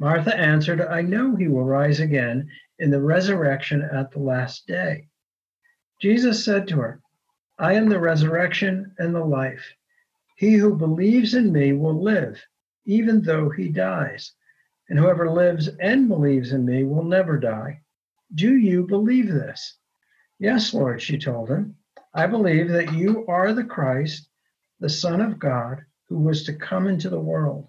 Martha answered, I know he will rise again in the resurrection at the last day. Jesus said to her, I am the resurrection and the life. He who believes in me will live, even though he dies. And whoever lives and believes in me will never die. Do you believe this? Yes, Lord, she told him. I believe that you are the Christ, the Son of God, who was to come into the world.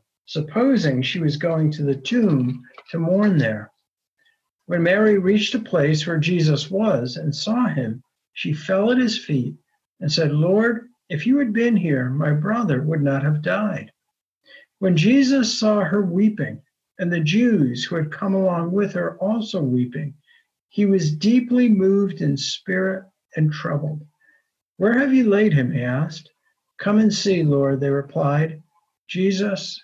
supposing she was going to the tomb to mourn there. When Mary reached a place where Jesus was and saw him, she fell at his feet and said, Lord, if you had been here, my brother would not have died. When Jesus saw her weeping, and the Jews who had come along with her also weeping, he was deeply moved in spirit and troubled. Where have you laid him? he asked. Come and see, Lord, they replied. Jesus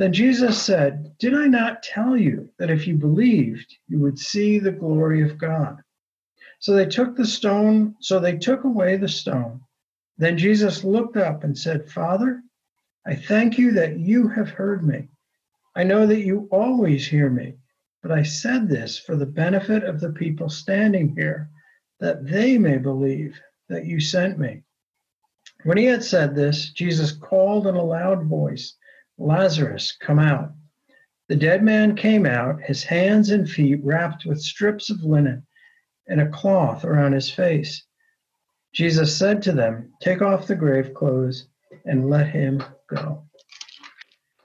Then Jesus said, Did I not tell you that if you believed, you would see the glory of God? So they took the stone, so they took away the stone. Then Jesus looked up and said, Father, I thank you that you have heard me. I know that you always hear me, but I said this for the benefit of the people standing here, that they may believe that you sent me. When he had said this, Jesus called in a loud voice, Lazarus, come out. The dead man came out, his hands and feet wrapped with strips of linen and a cloth around his face. Jesus said to them, Take off the grave clothes and let him go.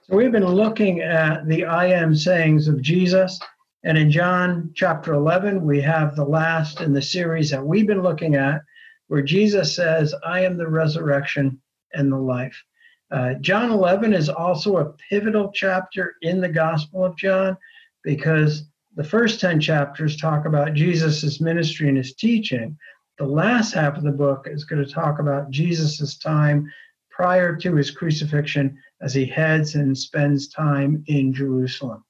So we've been looking at the I am sayings of Jesus. And in John chapter 11, we have the last in the series that we've been looking at where Jesus says, I am the resurrection and the life. Uh, John 11 is also a pivotal chapter in the Gospel of John because the first 10 chapters talk about Jesus' ministry and his teaching. The last half of the book is going to talk about Jesus' time prior to his crucifixion as he heads and spends time in Jerusalem.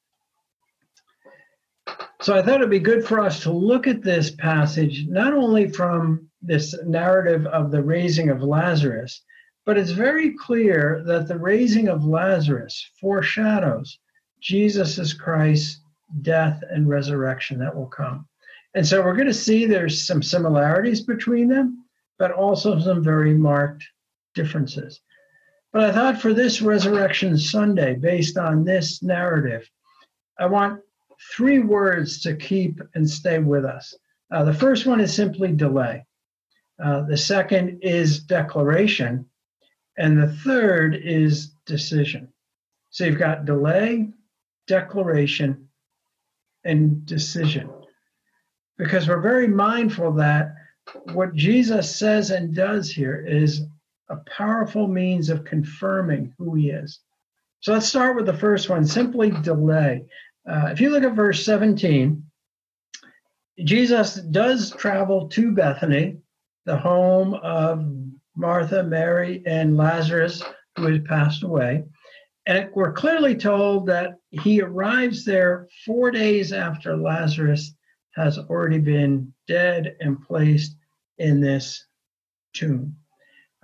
So I thought it'd be good for us to look at this passage not only from this narrative of the raising of Lazarus, but it's very clear that the raising of Lazarus foreshadows Jesus Christ's death and resurrection that will come. And so we're going to see there's some similarities between them, but also some very marked differences. But I thought for this Resurrection Sunday, based on this narrative, I want three words to keep and stay with us. Uh, the first one is simply delay. Uh, the second is declaration. And the third is decision. So you've got delay, declaration, and decision. Because we're very mindful that what Jesus says and does here is a powerful means of confirming who he is. So let's start with the first one simply delay. Uh, if you look at verse 17, Jesus does travel to Bethany, the home of Martha, Mary, and Lazarus, who had passed away. And we're clearly told that he arrives there four days after Lazarus has already been dead and placed in this tomb.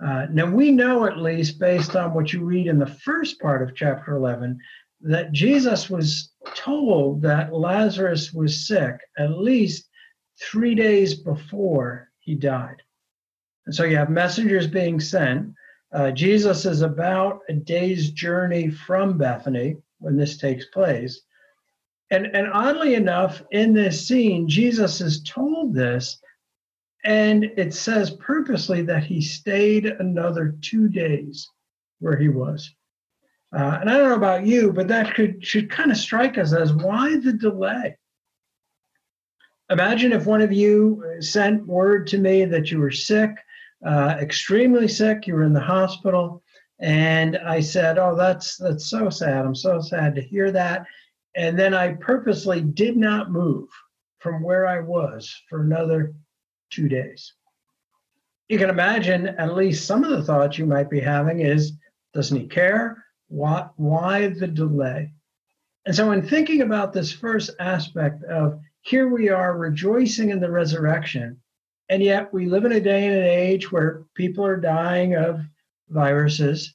Uh, now, we know, at least based on what you read in the first part of chapter 11, that Jesus was told that Lazarus was sick at least three days before he died. And so you have messengers being sent. Uh, Jesus is about a day's journey from Bethany when this takes place. And, and oddly enough, in this scene, Jesus is told this, and it says purposely that he stayed another two days where he was. Uh, and I don't know about you, but that could should kind of strike us as why the delay? Imagine if one of you sent word to me that you were sick, uh, extremely sick, you were in the hospital, and I said, "Oh, that's that's so sad. I'm so sad to hear that." And then I purposely did not move from where I was for another two days. You can imagine at least some of the thoughts you might be having is, doesn't he care? Why, why the delay? And so, in thinking about this first aspect of here we are rejoicing in the resurrection, and yet we live in a day and an age where people are dying of viruses.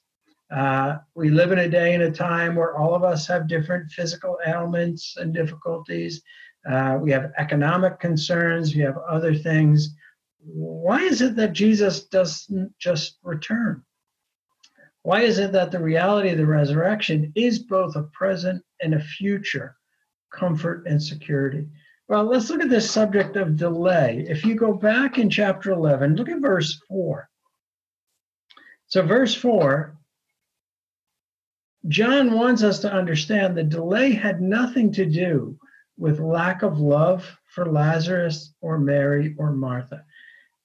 Uh, we live in a day and a time where all of us have different physical ailments and difficulties. Uh, we have economic concerns. We have other things. Why is it that Jesus doesn't just return? Why is it that the reality of the resurrection is both a present and a future comfort and security? Well, let's look at this subject of delay. If you go back in chapter 11, look at verse 4. So, verse 4, John wants us to understand the delay had nothing to do with lack of love for Lazarus or Mary or Martha.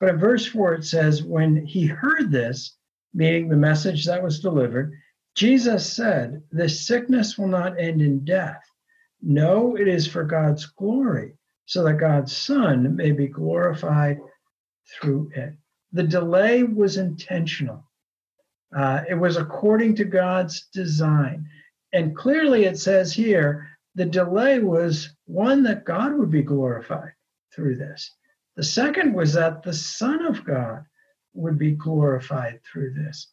But in verse 4, it says, When he heard this, meaning the message that was delivered, Jesus said, This sickness will not end in death no, it is for God's glory, so that God's Son may be glorified through it. The delay was intentional, uh, it was according to God's design. And clearly it says here the delay was one that God would be glorified through this. The second was that the Son of God would be glorified through this.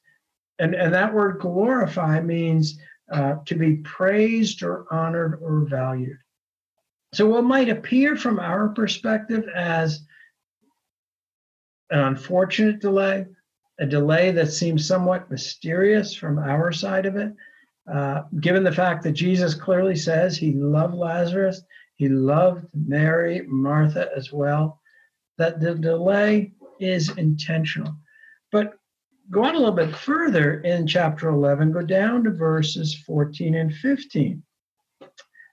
And, and that word glorify means uh, to be praised or honored or valued. So, what might appear from our perspective as an unfortunate delay, a delay that seems somewhat mysterious from our side of it, uh, given the fact that Jesus clearly says he loved Lazarus, he loved Mary, Martha as well, that the delay is intentional. But Go on a little bit further in chapter 11, go down to verses 14 and 15.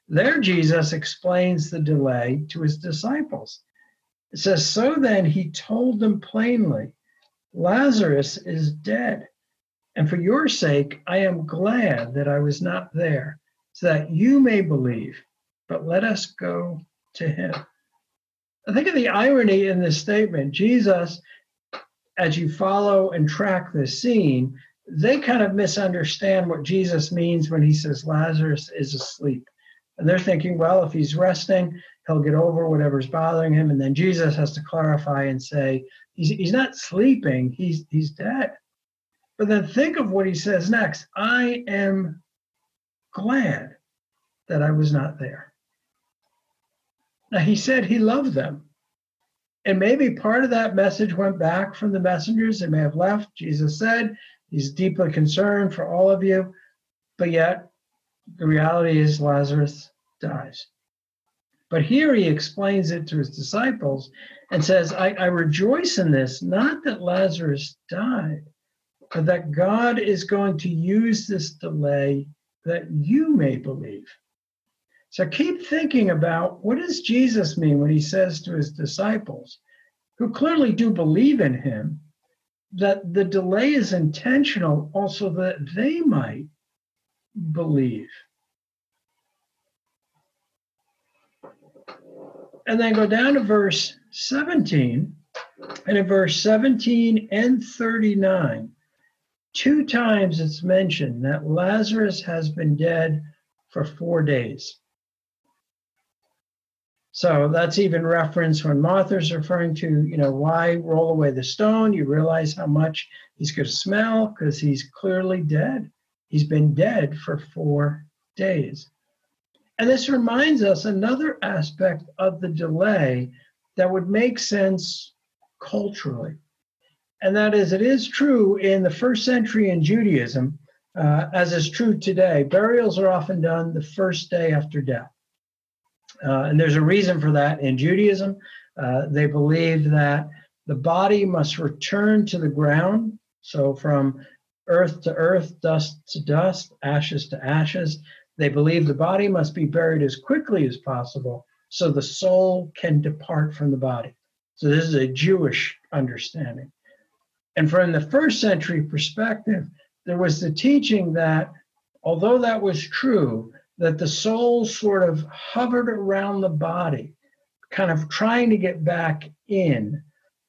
There, Jesus explains the delay to his disciples. It says, So then he told them plainly, Lazarus is dead. And for your sake, I am glad that I was not there, so that you may believe. But let us go to him. I think of the irony in this statement. Jesus as you follow and track this scene, they kind of misunderstand what Jesus means when he says Lazarus is asleep. And they're thinking, well, if he's resting, he'll get over whatever's bothering him. And then Jesus has to clarify and say, he's, he's not sleeping, he's, he's dead. But then think of what he says next I am glad that I was not there. Now, he said he loved them. And maybe part of that message went back from the messengers. They may have left. Jesus said he's deeply concerned for all of you. But yet, the reality is Lazarus dies. But here he explains it to his disciples and says, I, I rejoice in this, not that Lazarus died, but that God is going to use this delay that you may believe. So keep thinking about what does Jesus mean when he says to his disciples, who clearly do believe in him, that the delay is intentional also that they might believe. And then go down to verse 17. And in verse 17 and 39, two times it's mentioned that Lazarus has been dead for four days. So that's even reference when Martha's referring to, you know, why roll away the stone? You realize how much he's going to smell because he's clearly dead. He's been dead for four days. And this reminds us another aspect of the delay that would make sense culturally. And that is, it is true in the first century in Judaism, uh, as is true today, burials are often done the first day after death. Uh, and there's a reason for that in Judaism. Uh, they believe that the body must return to the ground. So from earth to earth, dust to dust, ashes to ashes. They believe the body must be buried as quickly as possible so the soul can depart from the body. So this is a Jewish understanding. And from the first century perspective, there was the teaching that although that was true, that the soul sort of hovered around the body, kind of trying to get back in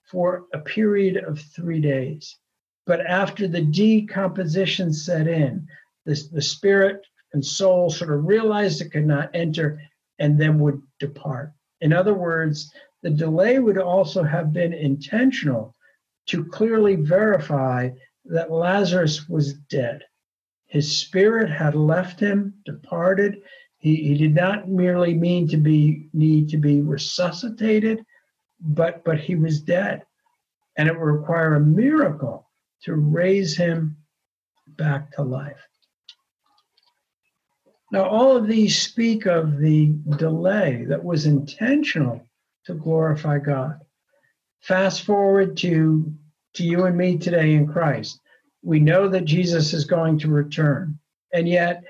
for a period of three days. But after the decomposition set in, this, the spirit and soul sort of realized it could not enter and then would depart. In other words, the delay would also have been intentional to clearly verify that Lazarus was dead. His spirit had left him, departed. He, he did not merely mean to be need to be resuscitated, but but he was dead. And it would require a miracle to raise him back to life. Now, all of these speak of the delay that was intentional to glorify God. Fast forward to, to you and me today in Christ we know that Jesus is going to return. And yet,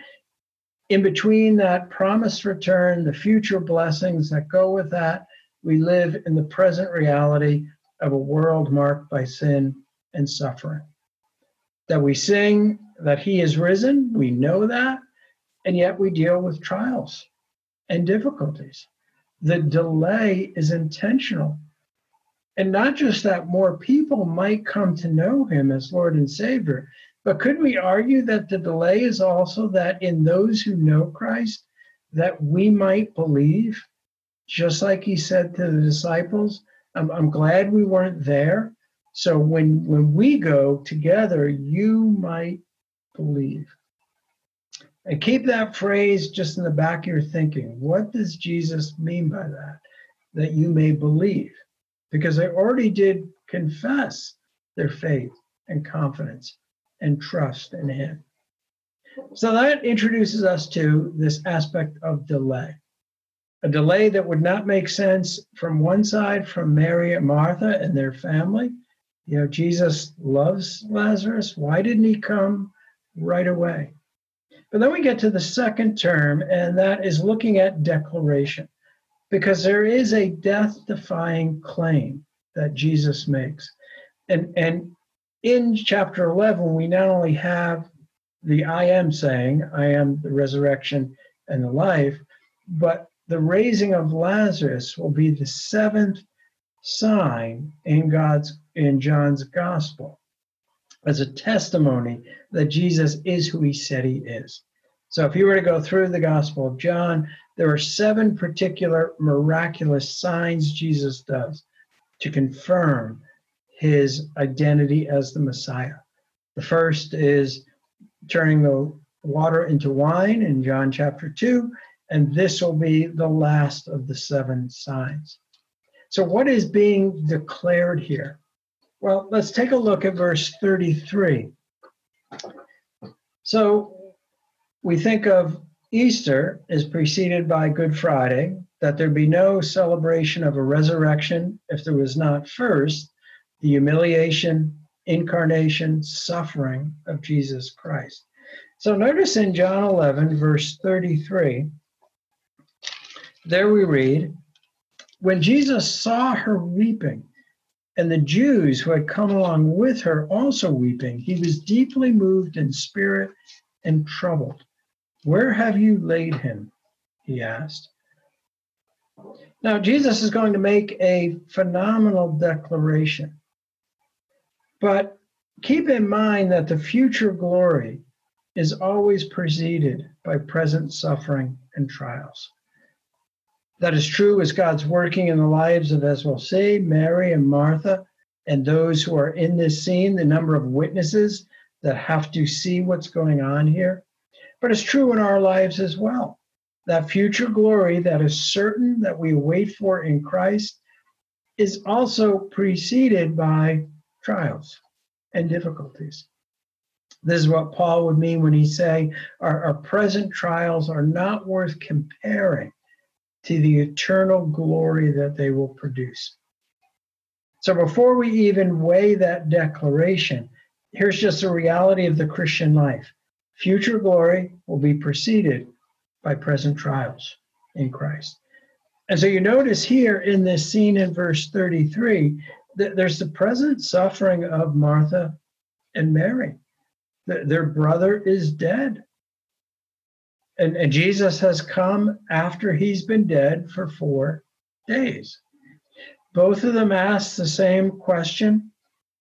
in between that promised return, the future blessings that go with that, we live in the present reality of a world marked by sin and suffering. That we sing that He is risen, we know that, and yet we deal with trials and difficulties. The delay is intentional and not just that more people might come to know him as Lord and Savior, but could we argue that the delay is also that in those who know Christ, that we might believe, just like he said to the disciples, I'm, I'm glad we weren't there. So when, when we go together, you might believe. And keep that phrase just in the back of your thinking. What does Jesus mean by that? That you may believe because they already did confess their faith and confidence and trust in Him. So that introduces us to this aspect of delay. A delay that would not make sense from one side from Mary and Martha and their family. You know, Jesus loves Lazarus. Why didn't he come right away? But then we get to the second term, and that is looking at declaration because there is a death defying claim that Jesus makes. And, and in chapter 11, we not only have the I am saying, I am the resurrection and the life, but the raising of Lazarus will be the seventh sign in God's in John's gospel as a testimony that Jesus is who he said he is. So if you were to go through the gospel of John, there are seven particular miraculous signs Jesus does to confirm his identity as the Messiah. The first is turning the water into wine in John chapter 2, and this will be the last of the seven signs. So, what is being declared here? Well, let's take a look at verse 33. So, we think of Easter is preceded by Good Friday, that there be no celebration of a resurrection if there was not first the humiliation, incarnation, suffering of Jesus Christ. So notice in John 11, verse 33, there we read, When Jesus saw her weeping, and the Jews who had come along with her also weeping. He was deeply moved in spirit and troubled. Where have you laid him? He asked. Now, Jesus is going to make a phenomenal declaration. But keep in mind that the future glory is always preceded by present suffering and trials. That is true as God's working in the lives of, as we'll see, Mary and Martha, and those who are in this scene, the number of witnesses that have to see what's going on here. But it's true in our lives as well. That future glory that is certain that we wait for in Christ is also preceded by trials and difficulties. This is what Paul would mean when he say our, our present trials are not worth comparing to the eternal glory that they will produce. So before we even weigh that declaration, here's just the reality of the Christian life. Future glory will be preceded by present trials in Christ. And so you notice here in this scene in verse 33 that there's the present suffering of Martha and Mary. Their brother is dead. And, and Jesus has come after he's been dead for four days. Both of them ask the same question,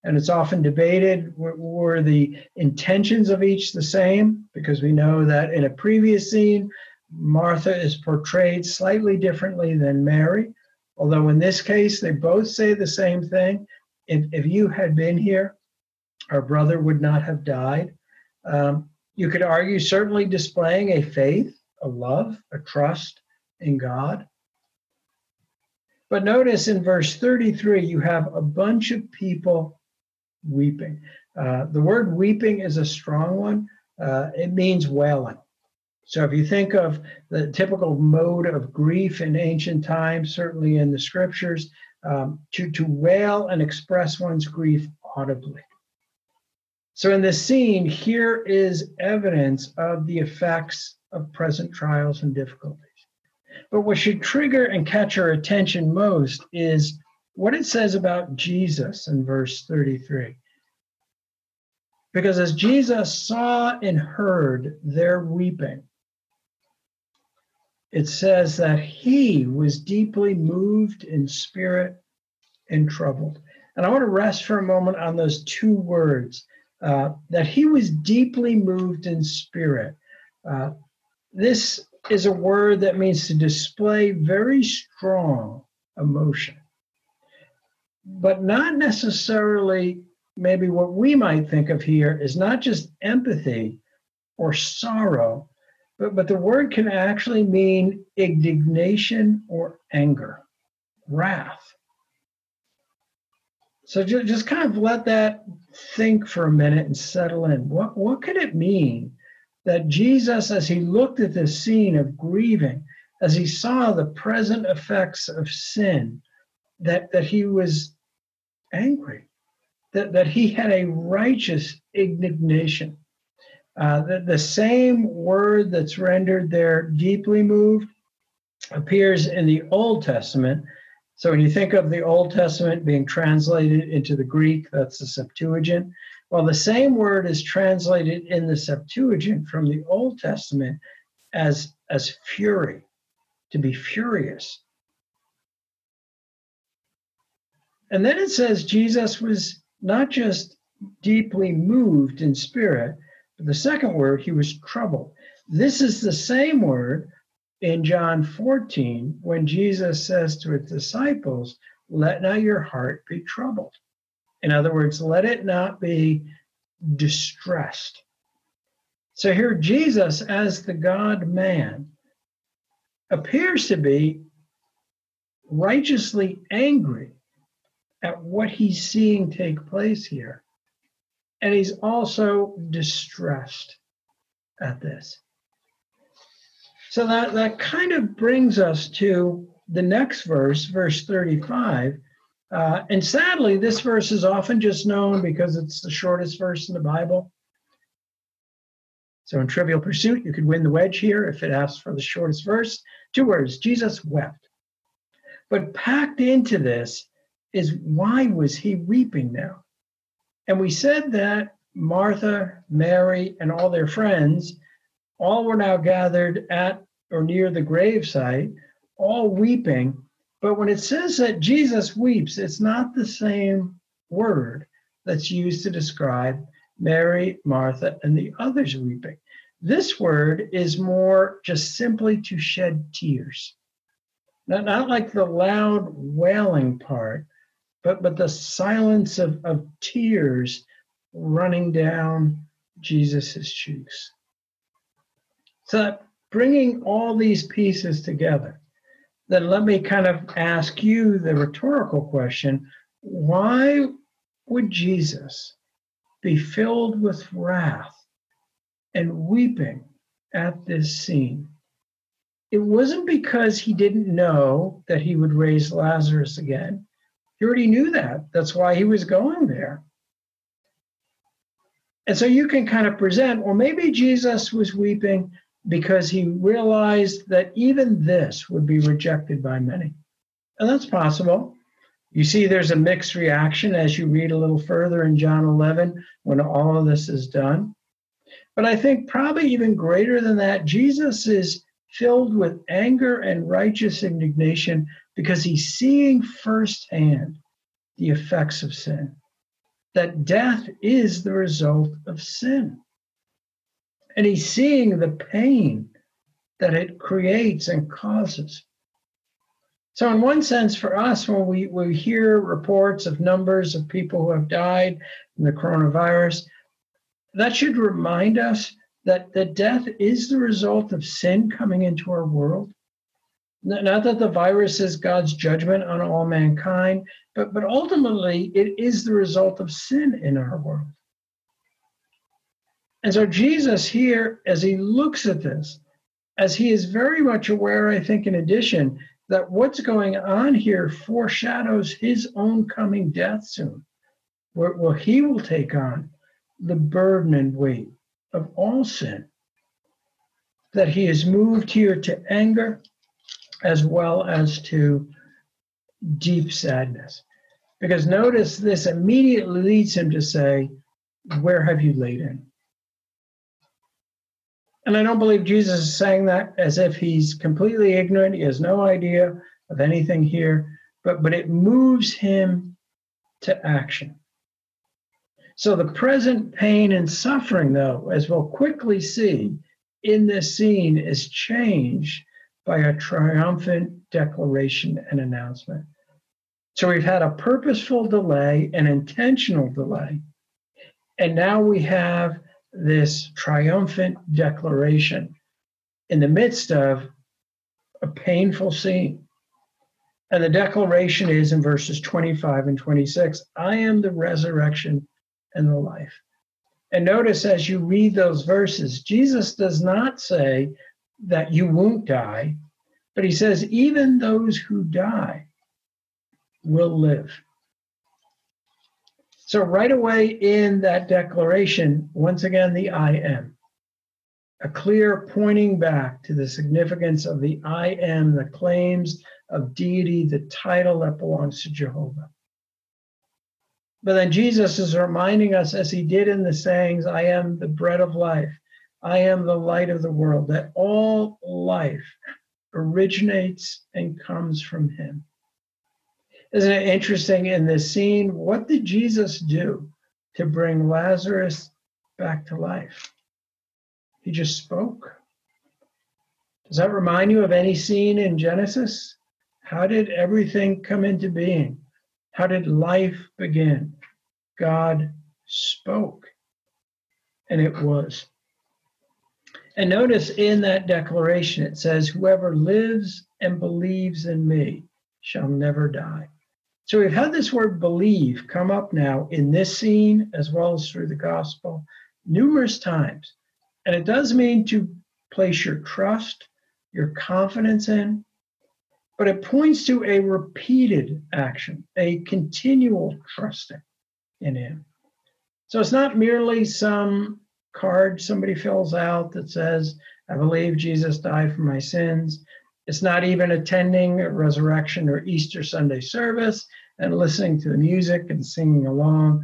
and it's often debated were the intentions of each the same? Because we know that in a previous scene, Martha is portrayed slightly differently than Mary, although in this case, they both say the same thing. If, if you had been here, our brother would not have died. Um, you could argue certainly displaying a faith, a love, a trust in God. But notice in verse 33, you have a bunch of people weeping. Uh, the word weeping is a strong one, uh, it means wailing. So if you think of the typical mode of grief in ancient times, certainly in the scriptures, um, to, to wail and express one's grief audibly. So, in this scene, here is evidence of the effects of present trials and difficulties. But what should trigger and catch our attention most is what it says about Jesus in verse 33. Because as Jesus saw and heard their weeping, it says that he was deeply moved in spirit and troubled. And I want to rest for a moment on those two words uh, that he was deeply moved in spirit. Uh, this is a word that means to display very strong emotion, but not necessarily maybe what we might think of here is not just empathy or sorrow, but, but the word can actually mean indignation or anger, wrath. So just, just kind of let that think for a minute and settle in. What, what could it mean that Jesus, as he looked at this scene of grieving, as he saw the present effects of sin, that, that he was angry, that, that he had a righteous indignation. Uh, the, the same word that's rendered there, deeply moved, appears in the Old Testament so when you think of the Old Testament being translated into the Greek, that's the Septuagint. Well, the same word is translated in the Septuagint from the Old Testament as, as fury, to be furious. And then it says Jesus was not just deeply moved in spirit, but the second word, he was troubled. This is the same word in John 14 when Jesus says to his disciples, Let not your heart be troubled. In other words, let it not be distressed. So here, Jesus, as the God man, appears to be righteously angry at what he's seeing take place here. And he's also distressed at this. So that, that kind of brings us to the next verse, verse 35. Uh, and sadly, this verse is often just known because it's the shortest verse in the Bible. So in Trivial Pursuit, you could win the wedge here if it asks for the shortest verse. Two words Jesus wept. But packed into this is why was he weeping now? And we said that Martha, Mary, and all their friends all were now gathered at or near the gravesite, all weeping. But when it says that Jesus weeps, it's not the same word that's used to describe Mary, Martha, and the others weeping. This word is more just simply to shed tears. Not, not like the loud wailing part, but, but the silence of, of tears running down Jesus's cheeks. So, bringing all these pieces together, then let me kind of ask you the rhetorical question why would Jesus be filled with wrath and weeping at this scene? It wasn't because he didn't know that he would raise Lazarus again. He already knew that. That's why he was going there. And so you can kind of present, well, maybe Jesus was weeping because he realized that even this would be rejected by many. And that's possible. You see, there's a mixed reaction as you read a little further in John 11 when all of this is done. But I think probably even greater than that, Jesus is filled with anger and righteous indignation because he's seeing firsthand the effects of sin. That death is the result of sin. And he's seeing the pain that it creates and causes. So, in one sense, for us, when we, we hear reports of numbers of people who have died from the coronavirus, that should remind us that, that death is the result of sin coming into our world. Not that the virus is God's judgment on all mankind, but, but ultimately it is the result of sin in our world. And so Jesus here, as he looks at this, as he is very much aware, I think, in addition, that what's going on here foreshadows his own coming death soon, where, where he will take on the burden and weight of all sin. That he is moved here to anger as well as to deep sadness. Because notice this immediately leads him to say, Where have you laid him? And I don't believe Jesus is saying that as if he's completely ignorant, he has no idea of anything here, but, but it moves him to action. So the present pain and suffering, though, as we'll quickly see in this scene, is changed by a triumphant declaration and announcement. So we've had a purposeful delay, an intentional delay, and now we have this triumphant declaration in the midst of a painful scene. And the declaration is in verses 25 and 26 I am the resurrection and the life. And notice as you read those verses, Jesus does not say that you won't die, but he says, even those who die will live. So, right away in that declaration, once again, the I am, a clear pointing back to the significance of the I am, the claims of deity, the title that belongs to Jehovah. But then Jesus is reminding us, as he did in the sayings, I am the bread of life, I am the light of the world, that all life originates and comes from him. Isn't it interesting in this scene? What did Jesus do to bring Lazarus back to life? He just spoke. Does that remind you of any scene in Genesis? How did everything come into being? How did life begin? God spoke, and it was. And notice in that declaration, it says, Whoever lives and believes in me shall never die. So we've had this word believe come up now in this scene as well as through the gospel numerous times. And it does mean to place your trust, your confidence in, but it points to a repeated action, a continual trusting in Him. So it's not merely some card somebody fills out that says, I believe Jesus died for my sins. It's not even attending a resurrection or Easter Sunday service. and listening to the music and singing along.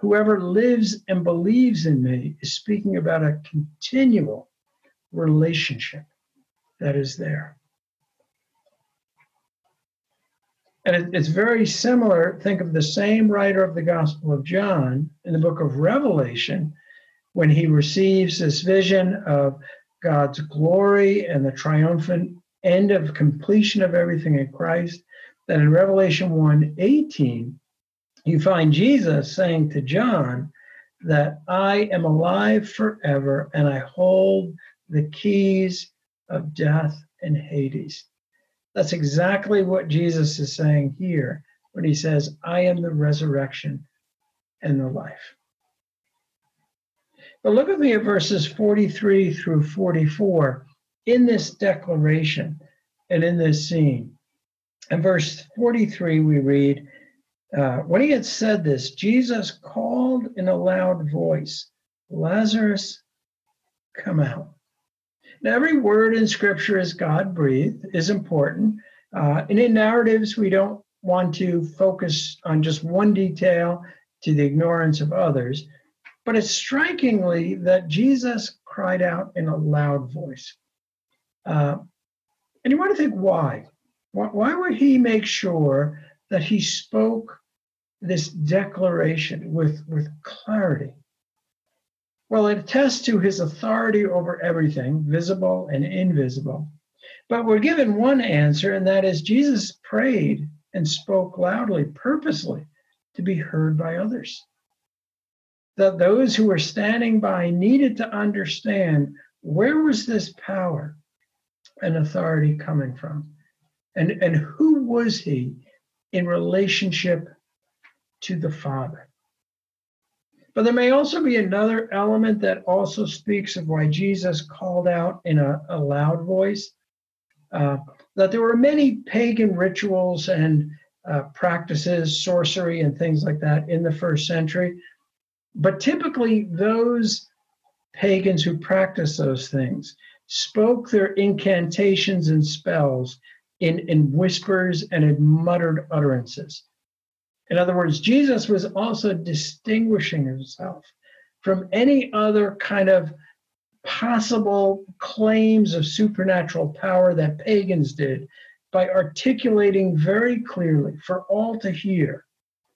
Whoever lives and believes in me is speaking about a continual relationship that is there. And it's very similar. Think of the same writer of the Gospel of John in the book of Revelation when he receives this vision of God's glory and the triumphant end of completion of everything in Christ. Then in Revelation 1 18, you find Jesus saying to John that I am alive forever and I hold the keys of death and Hades. That's exactly what Jesus is saying here when he says, I am the resurrection and the life. But look at me at verses 43 through 44 in this declaration and in this scene. In verse 43, we read, uh, When he had said this, Jesus called in a loud voice, Lazarus, come out. Now, every word in Scripture is God breathed, is important. Uh, and in narratives, we don't want to focus on just one detail to the ignorance of others. But it's strikingly that Jesus cried out in a loud voice. Uh, and you want to think why? why? Why would he make sure that he spoke this declaration with, with clarity? Well, it attests to his authority over everything, visible and invisible. But we're given one answer, and that is Jesus prayed and spoke loudly, purposely, to be heard by others. That those who were standing by needed to understand where was this power and authority coming from? And, and who was he in relationship to the Father? But there may also be another element that also speaks of why Jesus called out in a, a loud voice uh, that there were many pagan rituals and uh, practices, sorcery, and things like that in the first century. But typically, those pagans who practiced those things spoke their incantations and spells in, in whispers and in muttered utterances. In other words, Jesus was also distinguishing himself from any other kind of possible claims of supernatural power that pagans did by articulating very clearly for all to hear,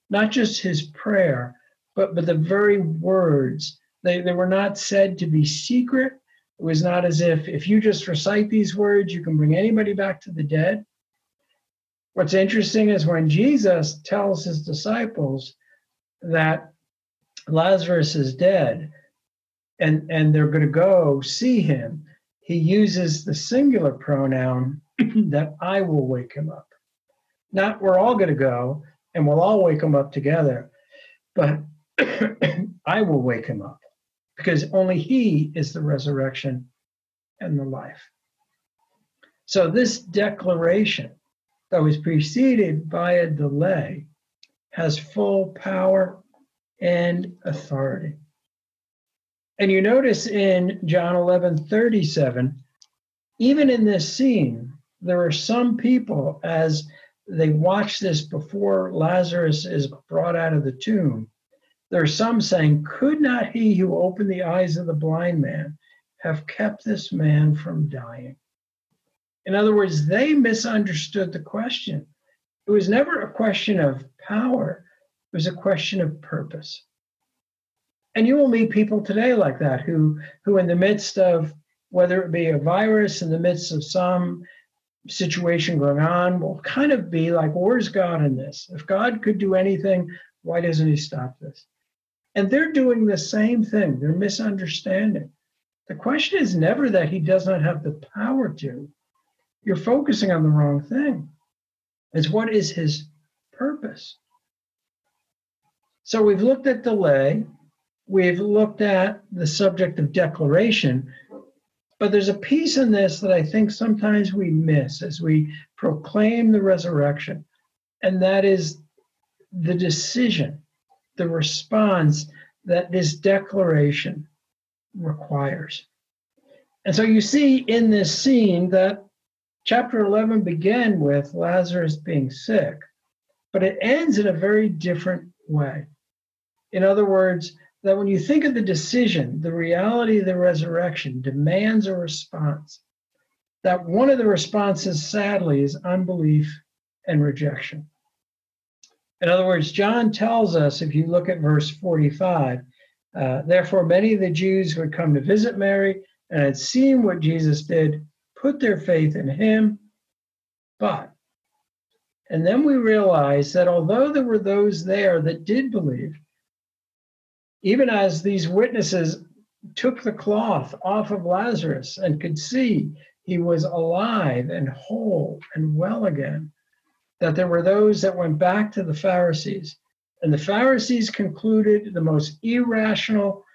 not just his prayer, but, but the very words. They, they were not said to be secret. It was not as if if you just recite these words, you can bring anybody back to the dead. What's interesting is when Jesus tells his disciples that Lazarus is dead and, and they're going to go see him, he uses the singular pronoun that I will wake him up. Not we're all going to go and we'll all wake him up together, but I will wake him up because only he is the resurrection and the life. So, this declaration that was preceded by a delay has full power and authority. And you notice in John 11 37, even in this scene, there are some people as they watch this before Lazarus is brought out of the tomb. There are some saying, Could not he who opened the eyes of the blind man have kept this man from dying? In other words, they misunderstood the question. It was never a question of power, it was a question of purpose. And you will meet people today like that who, who in the midst of whether it be a virus, in the midst of some situation going on, will kind of be like, where's God in this? If God could do anything, why doesn't he stop this? And they're doing the same thing. They're misunderstanding. The question is never that he does not have the power to, you're focusing on the wrong thing. It's what is his purpose? So we've looked at delay, we've looked at the subject of declaration, but there's a piece in this that I think sometimes we miss as we proclaim the resurrection, and that is the decision, the response that this declaration requires. And so you see in this scene that Chapter 11 began with Lazarus being sick, but it ends in a very different way. In other words, that when you think of the decision, the reality of the resurrection demands a response. That one of the responses, sadly, is unbelief and rejection. In other words, John tells us, if you look at verse 45, uh, therefore many of the Jews who had come to visit Mary and had seen what Jesus did put their faith in him. But, and then we realize that although there were those there that did believe, even as these witnesses took the cloth off of Lazarus and could see he was alive and whole and well again, that there were those that went back to the Pharisees. And the Pharisees concluded the most irrational,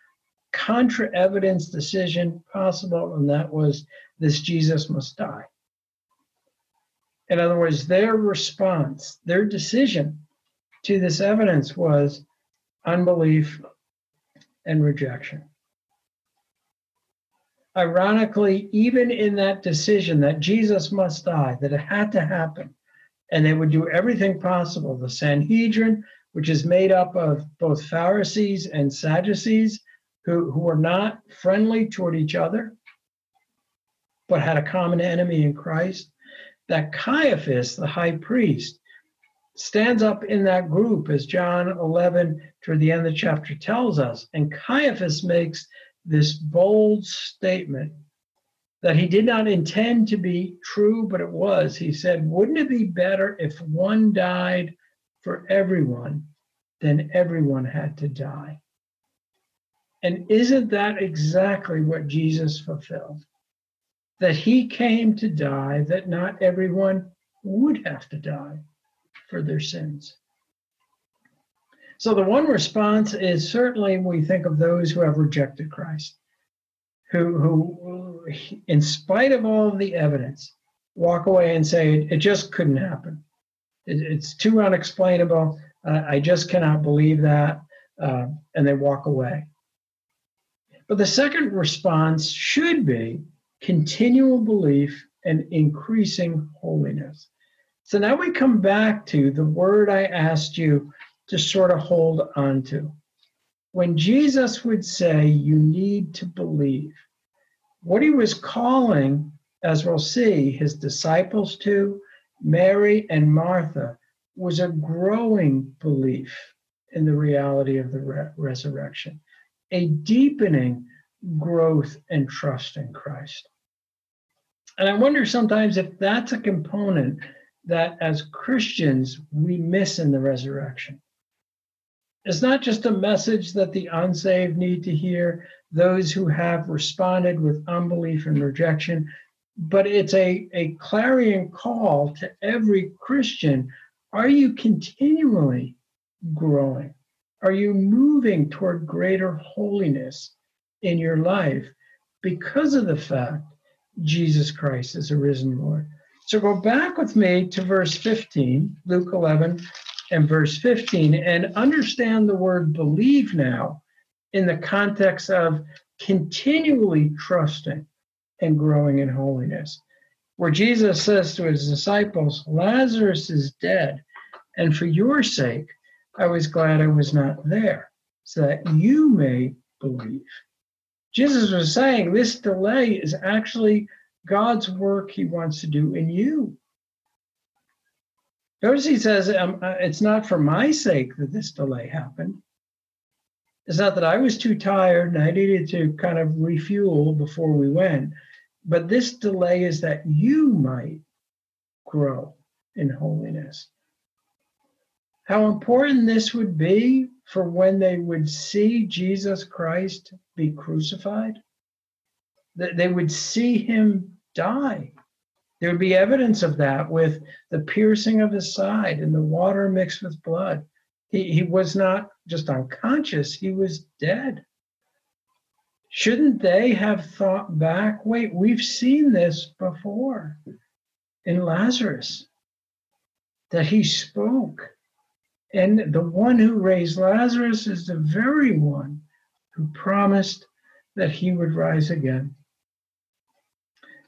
contra evidence decision possible, and that was this Jesus must die. In other words, their response, their decision to this evidence was unbelief and rejection. Ironically, even in that decision that Jesus must die, that it had to happen, and they would do everything possible. The Sanhedrin, which is made up of both Pharisees and Sadducees, who, who were not friendly toward each other, but had a common enemy in Christ. That Caiaphas, the high priest, stands up in that group, as John 11 toward the end of the chapter tells us. And Caiaphas makes this bold statement that he did not intend to be true, but it was. He said, Wouldn't it be better if one died for everyone than everyone had to die? And isn't that exactly what Jesus fulfilled? That he came to die, that not everyone would have to die for their sins. So the one response is certainly we think of those who have rejected Christ who, who, in spite of all of the evidence, walk away and say, it just couldn't happen. It, it's too unexplainable. Uh, I just cannot believe that. Uh, and they walk away. But the second response should be continual belief and increasing holiness. So now we come back to the word I asked you to sort of hold on to when Jesus would say, You need to believe, what he was calling, as we'll see, his disciples to, Mary and Martha, was a growing belief in the reality of the re- resurrection, a deepening growth and trust in Christ. And I wonder sometimes if that's a component that as Christians we miss in the resurrection. It's not just a message that the unsaved need to hear, those who have responded with unbelief and rejection, but it's a, a clarion call to every Christian. Are you continually growing? Are you moving toward greater holiness in your life because of the fact Jesus Christ is a risen Lord? So go back with me to verse 15, Luke 11, and verse 15 and understand the word believe now in the context of continually trusting and growing in holiness. Where Jesus says to his disciples, Lazarus is dead, and for your sake, I was glad I was not there, so that you may believe. Jesus was saying this delay is actually God's work he wants to do in you. Notice he says, um, uh, It's not for my sake that this delay happened. It's not that I was too tired and I needed to kind of refuel before we went, but this delay is that you might grow in holiness. How important this would be for when they would see Jesus Christ be crucified, that they would see him die there would be evidence of that with the piercing of his side and the water mixed with blood. He, he was not just unconscious, he was dead. Shouldn't they have thought back? Wait, we've seen this before in Lazarus, that he spoke. And the one who raised Lazarus is the very one who promised that he would rise again.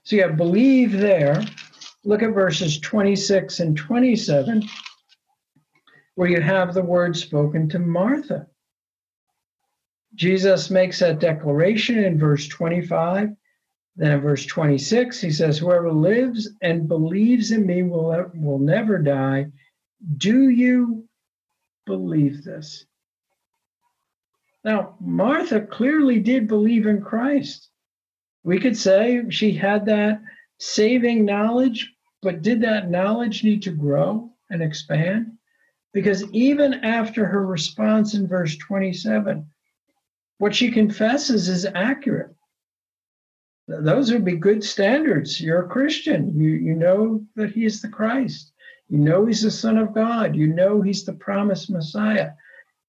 So you have believe there. Look at verses 26 and 27. Where you have the word spoken to Martha. Jesus makes that declaration in verse 25. Then in verse 26, he says, Whoever lives and believes in me will, will never die. Do you believe this? Now, Martha clearly did believe in Christ. We could say she had that saving knowledge, but did that knowledge need to grow and expand? Because even after her response in verse 27, what she confesses is accurate. Those would be good standards. You're a Christian. You, you know that he is the Christ. You know he's the Son of God. You know he's the promised Messiah.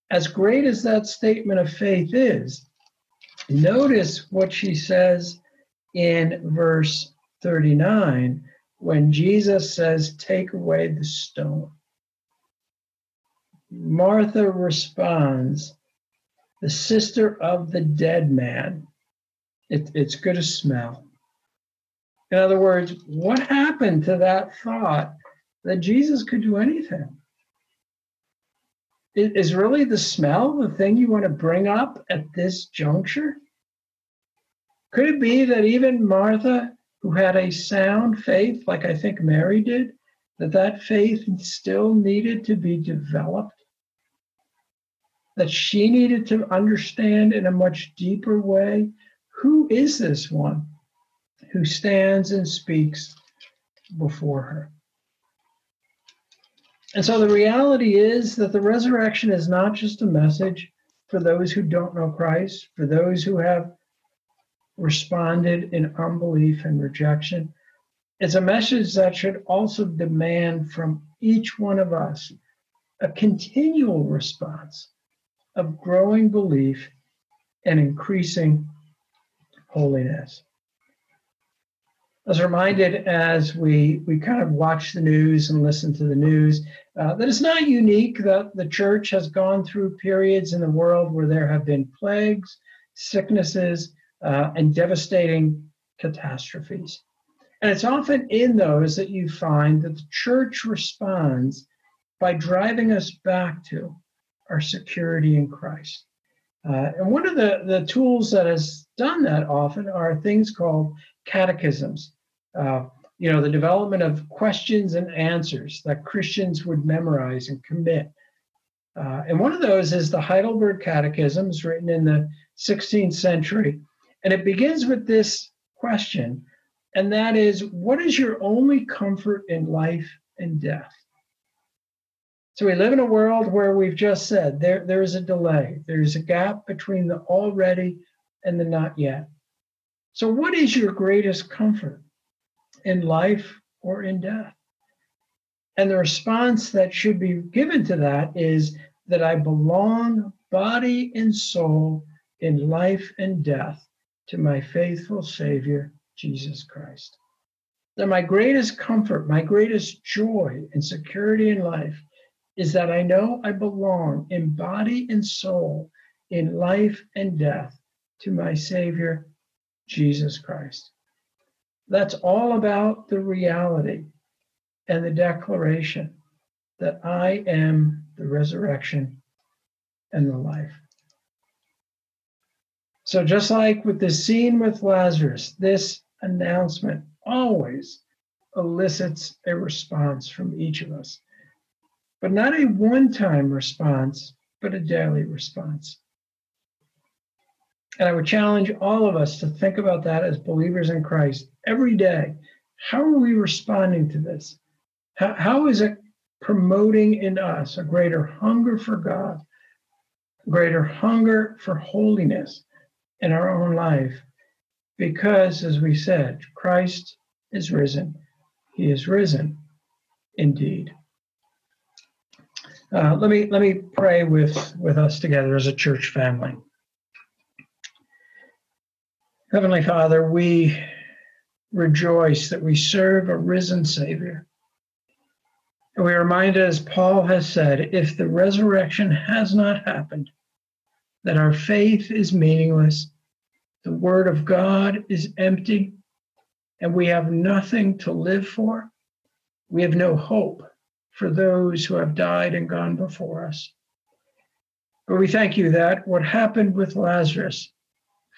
As great as that statement of faith is, notice what she says in verse 39 when Jesus says, Take away the stone. Martha responds, The sister of the dead man. It, it's good to smell. In other words, what happened to that thought that Jesus could do anything? Is really the smell the thing you want to bring up at this juncture? Could it be that even Martha, who had a sound faith, like I think Mary did, that that faith still needed to be developed? That she needed to understand in a much deeper way who is this one who stands and speaks before her? And so the reality is that the resurrection is not just a message for those who don't know Christ, for those who have responded in unbelief and rejection. It's a message that should also demand from each one of us a continual response of growing belief and increasing holiness. I was reminded as we, we kind of watch the news and listen to the news uh, that it's not unique that the church has gone through periods in the world where there have been plagues, sicknesses, uh, and devastating catastrophes. And it's often in those that you find that the church responds by driving us back to our security in Christ. Uh, and one of the, the tools that has done that often are things called catechisms. Uh, you know, the development of questions and answers that Christians would memorize and commit. Uh, and one of those is the Heidelberg Catechism, it's written in the 16th century. And it begins with this question, and that is what is your only comfort in life and death? So we live in a world where we've just said there, there is a delay, there's a gap between the already and the not yet. So, what is your greatest comfort in life or in death? And the response that should be given to that is that I belong, body and soul, in life and death to my faithful Savior, Jesus Christ. That my greatest comfort, my greatest joy and security in life is that I know I belong in body and soul, in life and death, to my Savior, Jesus Christ. That's all about the reality and the declaration that I am the resurrection and the life. So, just like with the scene with Lazarus, this announcement always elicits a response from each of us but not a one time response, but a daily response. And I would challenge all of us to think about that as believers in Christ every day. How are we responding to this? how, how is it promoting in us a greater hunger for God, greater hunger for holiness in our own life? Because, as we said, Christ is risen. He is risen indeed. Uh, let me let me pray with with us together as a church family. Heavenly Father, we rejoice that we serve a risen Savior. And we are reminded, as Paul has said, if the resurrection has not happened, that our faith is meaningless, the Word of God is empty, and we have nothing to live for. We have no hope for those who have died and gone before us. But we thank you that what happened with Lazarus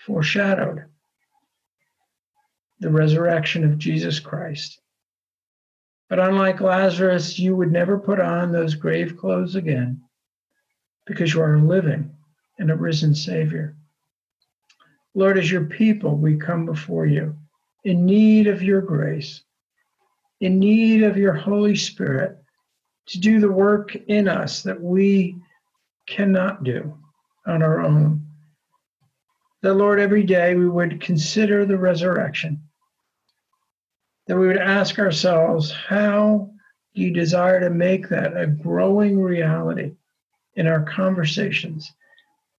foreshadowed the resurrection of Jesus Christ. But unlike Lazarus, you would never put on those grave clothes again because you are a living and a risen Savior. Lord, as your people, we come before you in need of your grace, in need of your Holy Spirit to do the work in us that we cannot do on our own. That, Lord, every day we would consider the resurrection that we would ask ourselves, how do you desire to make that a growing reality in our conversations,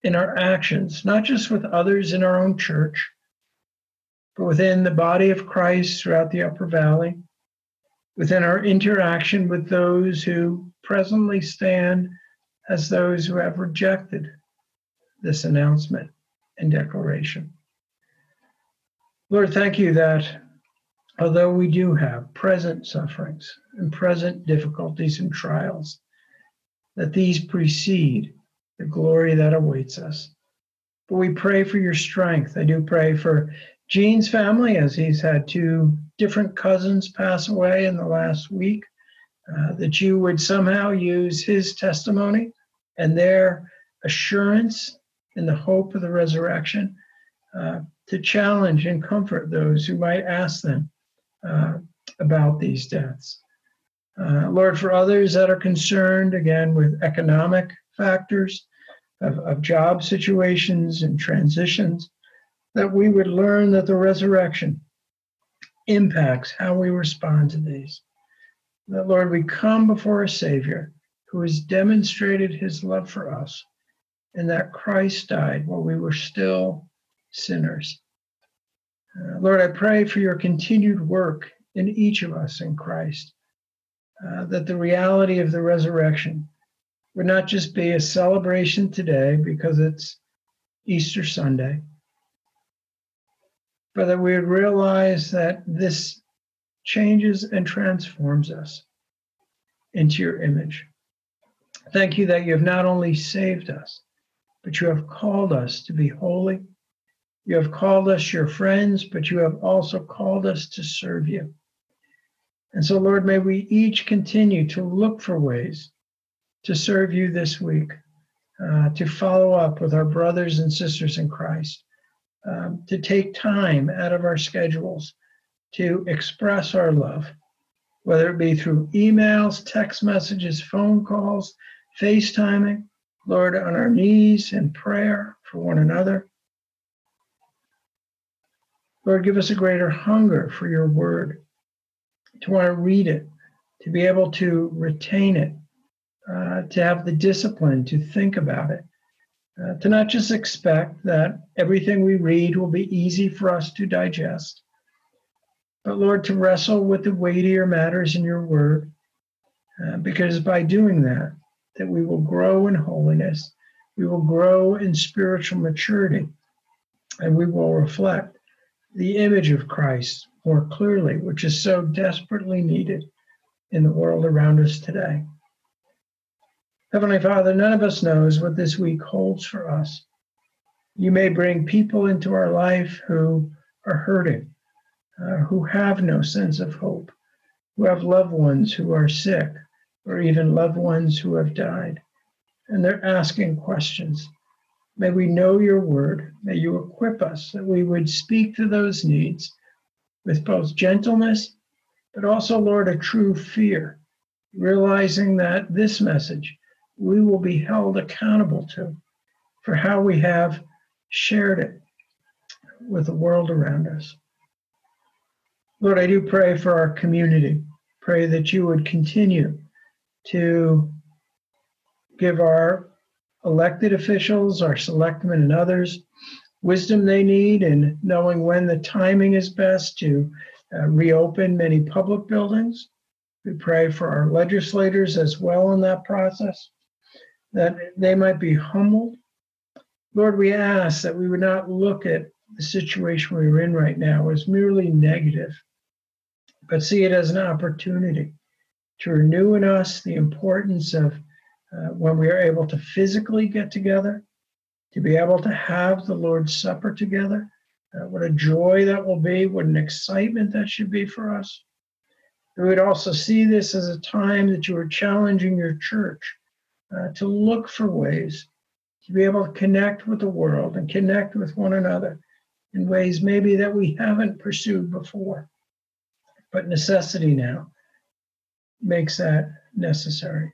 in our actions, not just with others in our own church, but within the body of Christ throughout the Upper Valley, within our interaction with those who presently stand as those who have rejected this announcement and declaration. Lord, thank you that although we do have present sufferings and present difficulties and trials, that these precede the glory that awaits us. But we pray for your strength. I do pray for Gene's family as he's had two different cousins pass away in the last week, uh, that you would somehow use his testimony and their assurance in the hope of the resurrection uh, to challenge and comfort those who might ask them uh, about these deaths. Uh, Lord, for others that are concerned, again, with economic factors of, of job situations and transitions, that we would learn that the resurrection impacts how we respond to these. That, Lord, we come before a Savior who has demonstrated his love for us, and that Christ died while we were still sinners. Uh, Lord, I pray for your continued work in each of us in Christ, uh, that the reality of the resurrection would not just be a celebration today because it's Easter Sunday, but that we would realize that this changes and transforms us into your image. Thank you that you have not only saved us, but you have called us to be holy you have called us your friends, but you have also called us to serve you. And so, Lord, may we each continue to look for ways to serve you this week, uh, to follow up with our brothers and sisters in Christ, um, to take time out of our schedules to express our love, whether it be through emails, text messages, phone calls, FaceTiming, Lord, on our knees in prayer for one another. Lord, give us a greater hunger for your word, to want to read it, to be able to retain it, uh, to have the discipline to think about it, uh, to not just expect that everything we read will be easy for us to digest, but Lord, to wrestle with the weightier matters in your word, uh, because by doing that, that we will grow in holiness, we will grow in spiritual maturity, and we will reflect the image of Christ more clearly, which is so desperately needed in the world around us today. Heavenly Father, none of us knows what this week holds for us. You may bring people into our life who are hurting, uh, who have no sense of hope, who have loved ones who are sick, or even loved ones who have died. And they're asking questions. May we know your word. May you equip us that we would speak to those needs with both gentleness, but also, Lord, a true fear, realizing that this message we will be held accountable to for how we have shared it with the world around us. Lord, I do pray for our community. Pray that you would continue to give our elected officials, our selectmen, and others wisdom they need in knowing when the timing is best to uh, reopen many public buildings. We pray for our legislators as well in that process, that they might be humbled. Lord, we ask that we would not look at the situation we're in right now as merely negative, but see it as an opportunity to renew in us the importance of uh, when we are able to physically get together, to be able to have the Lord's Supper together. Uh, what a joy that will be, what an excitement that should be for us. We would also see this as a time that you are challenging your church uh, to look for ways to be able to connect with the world and connect with one another in ways maybe that we haven't pursued before. But necessity now makes that necessary.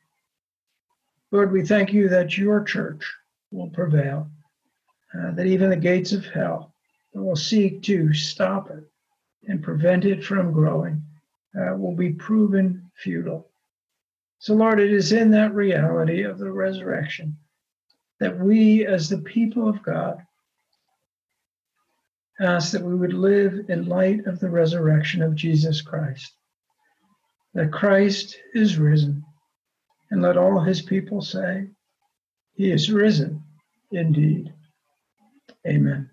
Lord, we thank you that your church will prevail, uh, that even the gates of hell that will seek to stop it and prevent it from growing uh, will be proven futile. So, Lord, it is in that reality of the resurrection that we, as the people of God, ask that we would live in light of the resurrection of Jesus Christ, that Christ is risen, and let all his people say, He is risen indeed. Amen.